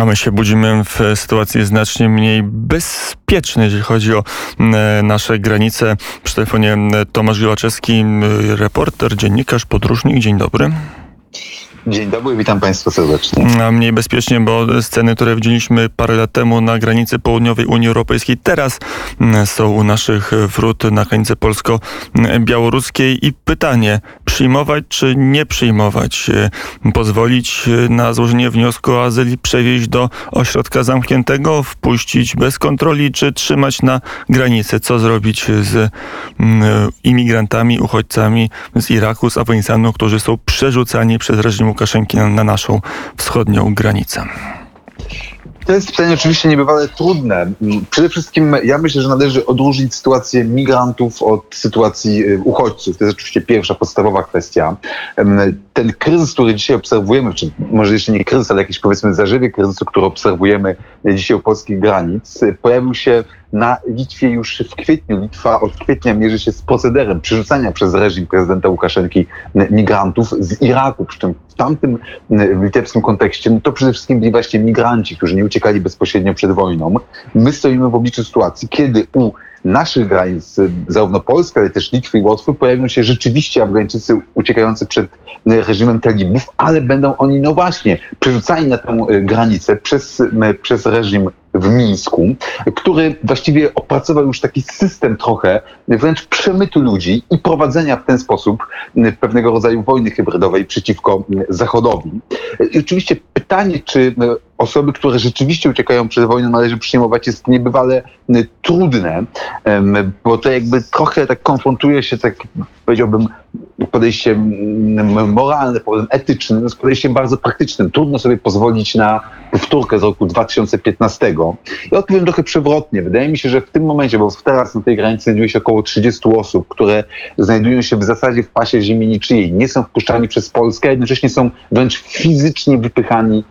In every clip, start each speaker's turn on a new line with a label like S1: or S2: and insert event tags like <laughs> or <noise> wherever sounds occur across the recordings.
S1: A my się budzimy w sytuacji znacznie mniej bezpiecznej, jeżeli chodzi o nasze granice. Przy telefonie Tomasz Giłaczewski, reporter, dziennikarz, podróżnik. Dzień dobry.
S2: Dzień dobry, witam Państwa serdecznie.
S1: A mniej bezpiecznie, bo sceny, które widzieliśmy parę lat temu na granicy południowej Unii Europejskiej, teraz mm, są u naszych wrót na granicy polsko-białoruskiej. I pytanie, przyjmować czy nie przyjmować? Pozwolić na złożenie wniosku o azyl przewieźć do ośrodka zamkniętego, wpuścić bez kontroli, czy trzymać na granicy? Co zrobić z mm, imigrantami, uchodźcami z Iraku, z Afganistanu, którzy są przerzucani przez reżim Łukaszenki na, na naszą wschodnią granicę?
S2: To jest pytanie oczywiście niebywale trudne. Przede wszystkim ja myślę, że należy odróżnić sytuację migrantów od sytuacji y, uchodźców. To jest oczywiście pierwsza, podstawowa kwestia. Ten kryzys, który dzisiaj obserwujemy, czy może jeszcze nie kryzys, ale jakiś powiedzmy zażywy kryzysu, który obserwujemy dzisiaj u polskich granic, pojawił się na Litwie już w kwietniu. Litwa od kwietnia mierzy się z procederem przerzucania przez reżim prezydenta Łukaszenki migrantów z Iraku. Przy czym w tamtym litewskim kontekście no to przede wszystkim byli właśnie migranci, którzy nie uciekali bezpośrednio przed wojną. My stoimy w obliczu sytuacji, kiedy u naszych granic, zarówno Polska, ale też Litwy i Łotwy, pojawią się rzeczywiście Afgańczycy uciekający przed reżimem talibów, ale będą oni, no właśnie, przerzucani na tę granicę przez, przez reżim w Mińsku, który właściwie opracował już taki system trochę wręcz przemytu ludzi i prowadzenia w ten sposób pewnego rodzaju wojny hybrydowej przeciwko Zachodowi. I oczywiście pytanie, czy osoby, które rzeczywiście uciekają przed wojną, należy przyjmować, jest niebywale trudne, bo to jakby trochę tak konfrontuje się, tak powiedziałbym, podejściem moralnym, etycznym, z podejściem bardzo praktycznym. Trudno sobie pozwolić na powtórkę z roku 2015. I odpowiem trochę przewrotnie. Wydaje mi się, że w tym momencie, bo teraz na tej granicy znajduje się około 30 osób, które znajdują się w zasadzie w pasie ziemi niczyjej, nie są wpuszczani przez Polskę, a jednocześnie są wręcz fizycznie wypychani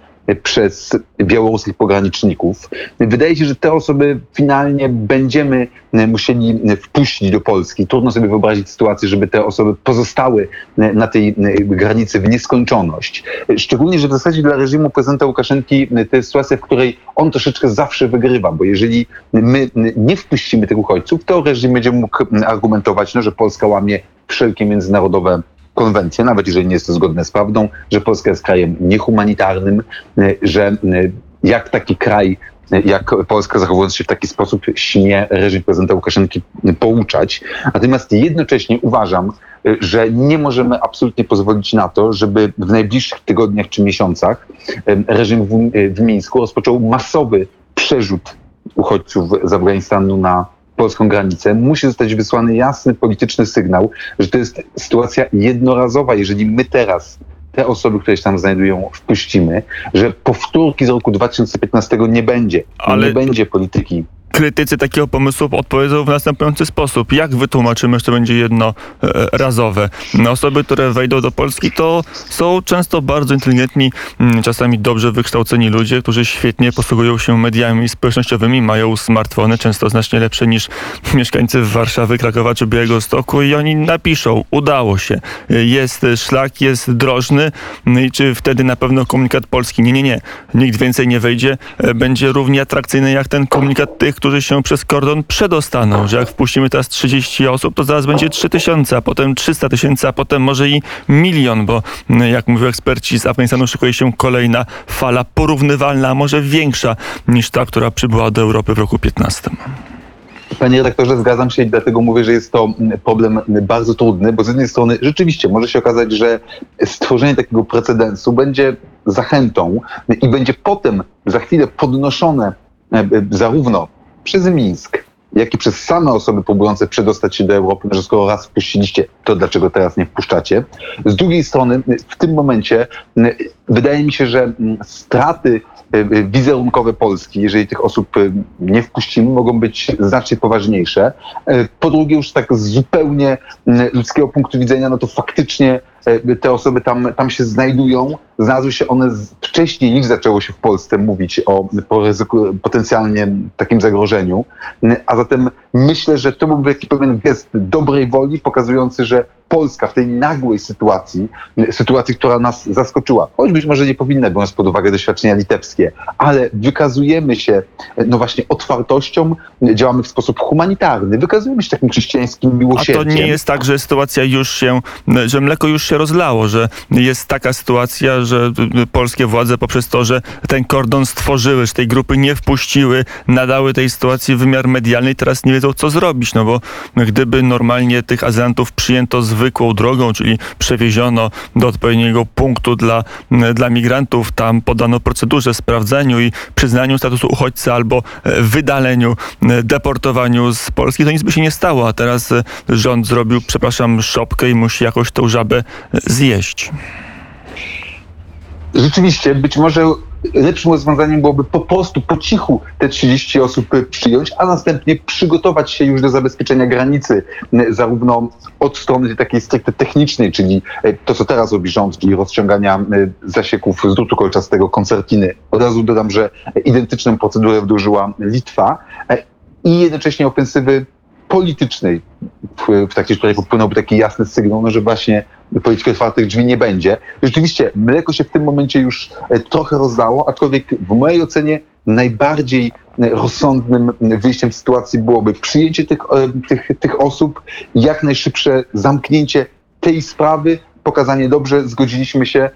S2: przez białoruskich pograniczników. Wydaje się, że te osoby finalnie będziemy musieli wpuścić do Polski. Trudno sobie wyobrazić sytuację, żeby te osoby pozostały na tej granicy w nieskończoność. Szczególnie, że w zasadzie dla reżimu prezydenta Łukaszenki to jest sytuacja, w której on troszeczkę zawsze wygrywa, bo jeżeli my nie wpuścimy tych uchodźców, to reżim będzie mógł argumentować, no, że Polska łamie wszelkie międzynarodowe konwencję, nawet jeżeli nie jest to zgodne z prawdą, że Polska jest krajem niehumanitarnym, e, że e, jak taki kraj e, jak Polska zachowując się w taki sposób śmie reżim prezydenta Łukaszenki pouczać. Natomiast jednocześnie uważam, że nie możemy absolutnie pozwolić na to, żeby w najbliższych tygodniach czy miesiącach reżim w, w Mińsku rozpoczął masowy przerzut uchodźców z Afganistanu na polską granicę, musi zostać wysłany jasny polityczny sygnał, że to jest sytuacja jednorazowa. Jeżeli my teraz te osoby, które się tam znajdują, wpuścimy, że powtórki z roku 2015 nie będzie. Ale... Nie będzie polityki
S1: krytycy takiego pomysłu odpowiedzą w następujący sposób. Jak wytłumaczymy, że to będzie jednorazowe? Osoby, które wejdą do Polski, to są często bardzo inteligentni, mm, czasami dobrze wykształceni ludzie, którzy świetnie posługują się mediami społecznościowymi, mają smartfony, często znacznie lepsze niż <laughs> mieszkańcy Warszawy, Krakowa czy Białego Stoku i oni napiszą, udało się, jest szlak, jest drożny no i czy wtedy na pewno komunikat polski, nie, nie, nie, nikt więcej nie wejdzie, będzie równie atrakcyjny jak ten komunikat tych, którzy się przez kordon przedostaną, że jak wpuścimy teraz 30 osób, to zaraz będzie 3000, a potem 300 tysięcy, a potem może i milion, bo mm, jak mówią eksperci z Afganistanu, szykuje się kolejna fala porównywalna, a może większa niż ta, która przybyła do Europy w roku 15.
S2: Panie redaktorze, zgadzam się i dlatego mówię, że jest to mm, problem bardzo trudny, bo z jednej strony rzeczywiście może się okazać, że stworzenie takiego precedensu będzie zachętą i będzie potem za chwilę podnoszone e, e, zarówno przez Mińsk, jak i przez same osoby próbujące przedostać się do Europy, że skoro raz wpuściliście, to dlaczego teraz nie wpuszczacie? Z drugiej strony, w tym momencie wydaje mi się, że straty e, wizerunkowe Polski, jeżeli tych osób nie wpuścimy, mogą być znacznie poważniejsze. Po drugie, już tak zupełnie ludzkiego punktu widzenia, no to faktycznie te osoby tam, tam się znajdują. Znalazły się one wcześniej niż zaczęło się w Polsce mówić o potencjalnie takim zagrożeniu. A zatem myślę, że to byłby jakiś pewien gest dobrej woli, pokazujący, że Polska w tej nagłej sytuacji, sytuacji, która nas zaskoczyła, choć być może nie powinna, biorąc pod uwagę doświadczenia litewskie, ale wykazujemy się, no właśnie, otwartością, działamy w sposób humanitarny, wykazujemy się takim chrześcijańskim
S1: A
S2: miłosierdziem.
S1: to nie jest tak, że sytuacja już się, że mleko już się rozlało, że jest taka sytuacja, że polskie władze poprzez to, że ten kordon stworzyły, że tej grupy nie wpuściły, nadały tej sytuacji wymiar medialny i teraz nie wiedzą, co zrobić, no bo gdyby normalnie tych azylantów przyjęto zwykłą drogą, czyli przewieziono do odpowiedniego punktu dla, dla migrantów, tam podano procedurze, sprawdzeniu i przyznaniu statusu uchodźcy albo e, wydaleniu, e, deportowaniu z Polski, to nic by się nie stało, a teraz e, rząd zrobił, przepraszam, szopkę i musi jakoś tą żabę e, zjeść.
S2: Rzeczywiście, być może lepszym rozwiązaniem byłoby po prostu po cichu te 30 osób przyjąć, a następnie przygotować się już do zabezpieczenia granicy, zarówno od strony takiej stricte technicznej, czyli e, to, co teraz robi rząd, czyli rozciągania zasieków z drutu kolczastego, koncertiny. Od razu dodam, że identyczną procedurę wdrożyła Litwa e, i jednocześnie ofensywy politycznej, w, w trakcie której popłynąłby taki jasny sygnał, no, że właśnie polityki otwartych drzwi nie będzie. Rzeczywiście mleko się w tym momencie już e, trochę rozdało, aczkolwiek w mojej ocenie najbardziej e, rozsądnym wyjściem z sytuacji byłoby przyjęcie tych, e, tych, tych osób, jak najszybsze zamknięcie tej sprawy, pokazanie dobrze, zgodziliśmy się.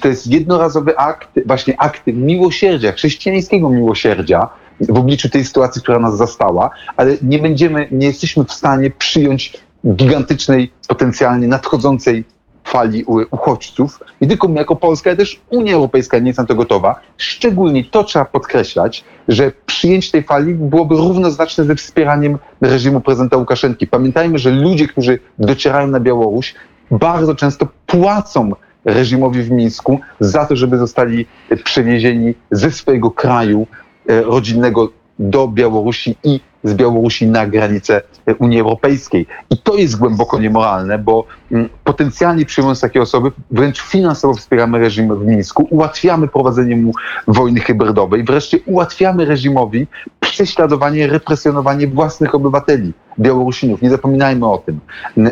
S2: To jest jednorazowy akt, właśnie akt miłosierdzia, chrześcijańskiego miłosierdzia w obliczu tej sytuacji, która nas zastała, ale nie będziemy, nie jesteśmy w stanie przyjąć gigantycznej, potencjalnie nadchodzącej fali uchodźców. Nie tylko my jako Polska, ale też Unia Europejska nie jest na to gotowa. Szczególnie to trzeba podkreślać, że przyjęcie tej fali byłoby równoznaczne ze wspieraniem reżimu prezydenta Łukaszenki. Pamiętajmy, że ludzie, którzy docierają na Białoruś, bardzo często płacą reżimowi w Mińsku za to, żeby zostali przewiezieni ze swojego kraju e, rodzinnego do Białorusi i z Białorusi na granicę e, Unii Europejskiej. I to jest głęboko niemoralne, bo mm, potencjalnie przyjmując takie osoby, wręcz finansowo wspieramy reżim w Mińsku, ułatwiamy prowadzenie mu wojny hybrydowej, wreszcie ułatwiamy reżimowi prześladowanie, represjonowanie własnych obywateli, Białorusinów. Nie zapominajmy o tym.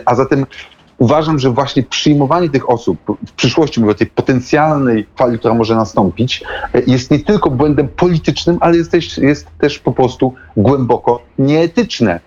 S2: A zatem uważam, że właśnie przyjmowanie tych osób w przyszłości, mówię o tej potencjalnej fali, która może nastąpić, jest nie tylko błędem politycznym, ale jest też, jest też po prostu głęboko nieetyczne.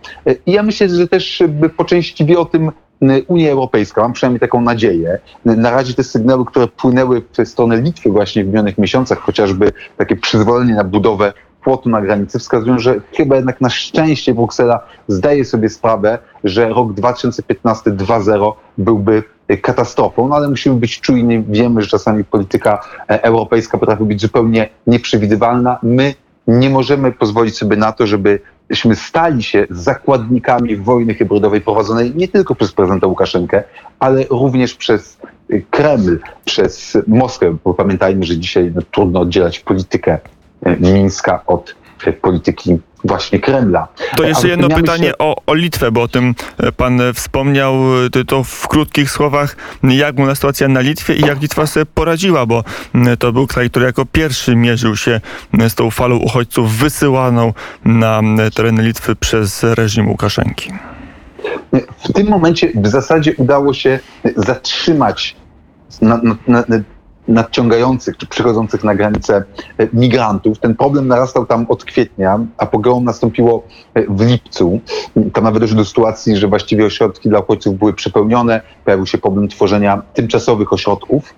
S2: I ja myślę, że też po części wie o tym m, Unia Europejska, mam przynajmniej taką nadzieję. Na razie te sygnały, które płynęły w stronę Litwy właśnie w minionych miesiącach, chociażby takie przyzwolenie na budowę płotu na granicy wskazują, że chyba jednak na szczęście Bruksela zdaje sobie sprawę, że rok 2015 2.0 byłby katastrofą, no ale musimy być czujni. Wiemy, że czasami polityka e, europejska potrafi być zupełnie nieprzewidywalna. My nie możemy pozwolić sobie na to, żebyśmy stali się zakładnikami wojny hybrydowej prowadzonej nie tylko przez prezydenta Łukaszenkę, ale również przez y, Kreml, przez Moskwę, bo pamiętajmy, że dzisiaj no, trudno oddzielać politykę e, Mińska od e, polityki właśnie Kremla.
S1: To jeszcze
S2: Ale
S1: jedno pytanie o, o Litwę, bo o tym e, pan e, wspomniał, e, to- w krótkich słowach, jak była sytuacja na Litwie i jak Litwa sobie poradziła, bo to był kraj, który jako pierwszy mierzył się z tą falą uchodźców wysyłaną na tereny Litwy przez reżim Łukaszenki.
S2: W tym momencie w zasadzie udało się zatrzymać na, na, na, nadciągających czy przychodzących na granicę e, migrantów. Ten problem narastał tam od kwietnia, a pogromu nastąpiło e, w lipcu. Tam nawet doszło do sytuacji, że właściwie ośrodki dla uchodźców były przepełnione, pojawił się problem tworzenia tymczasowych ośrodków.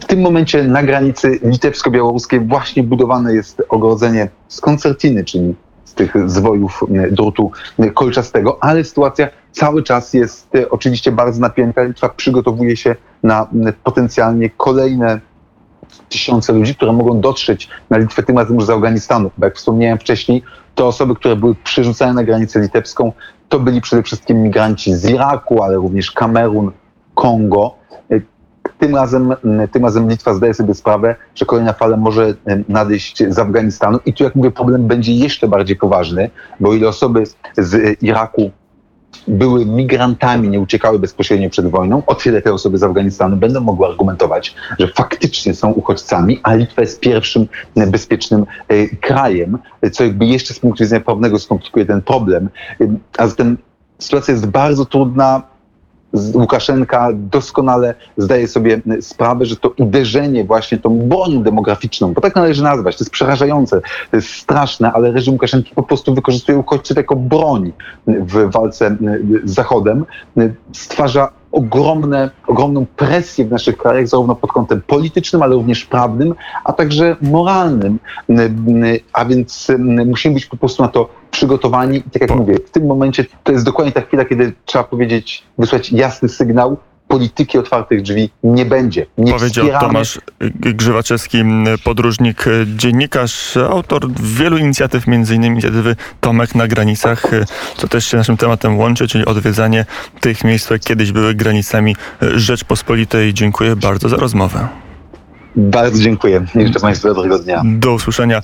S2: W tym momencie na granicy litewsko-białoruskiej właśnie budowane jest ogrodzenie z koncertiny, czyli z tych zwojów drutu kolczastego, ale sytuacja cały czas jest e, oczywiście bardzo napięta. Litwa przygotowuje się na potencjalnie kolejne tysiące ludzi, które mogą dotrzeć na Litwę, tym razem już z Afganistanu. Bo jak wspomniałem wcześniej, te osoby, które były przerzucane na granicę litewską, to byli przede wszystkim migranci z Iraku, ale również Kamerun, Kongo. Tym razem, tym razem Litwa zdaje sobie sprawę, że kolejna fala może nadejść z Afganistanu i tu, jak mówię, problem będzie jeszcze bardziej poważny, bo ile osoby z e, Iraku były migrantami, nie uciekały bezpośrednio przed wojną, o tyle te osoby z Afganistanu będą mogły argumentować, że faktycznie są uchodźcami, a Litwa jest pierwszym bezpiecznym e, krajem, co jakby jeszcze z punktu widzenia prawnego skomplikuje ten problem. E, A zatem sytuacja jest bardzo trudna Łukaszenka doskonale zdaje sobie sprawę, że to uderzenie właśnie tą bronią demograficzną, bo tak należy nazwać, to jest przerażające, to jest straszne, ale reżim Łukaszenki po prostu wykorzystuje uchodźców jako broń w walce z Zachodem, stwarza ogromne, ogromną presję w naszych krajach, zarówno pod kątem politycznym, ale również prawnym, a także moralnym. A więc musimy być po prostu na to przygotowani. I tak jak mówię, w tym momencie to jest dokładnie ta chwila, kiedy trzeba powiedzieć, wysłać jasny sygnał, polityki otwartych drzwi nie będzie. Nie
S1: Powiedział
S2: wspieramy
S1: Tomasz Grzywaczewski, podróżnik, dziennikarz, autor wielu inicjatyw, innymi inicjatywy Tomek na granicach, co też się naszym tematem łączy, czyli odwiedzanie tych miejsc, które kiedyś były granicami Rzeczpospolitej. Dziękuję bardzo za rozmowę.
S2: Bardzo dziękuję. Życzę Państwu dobrego dnia.
S1: Do usłyszenia.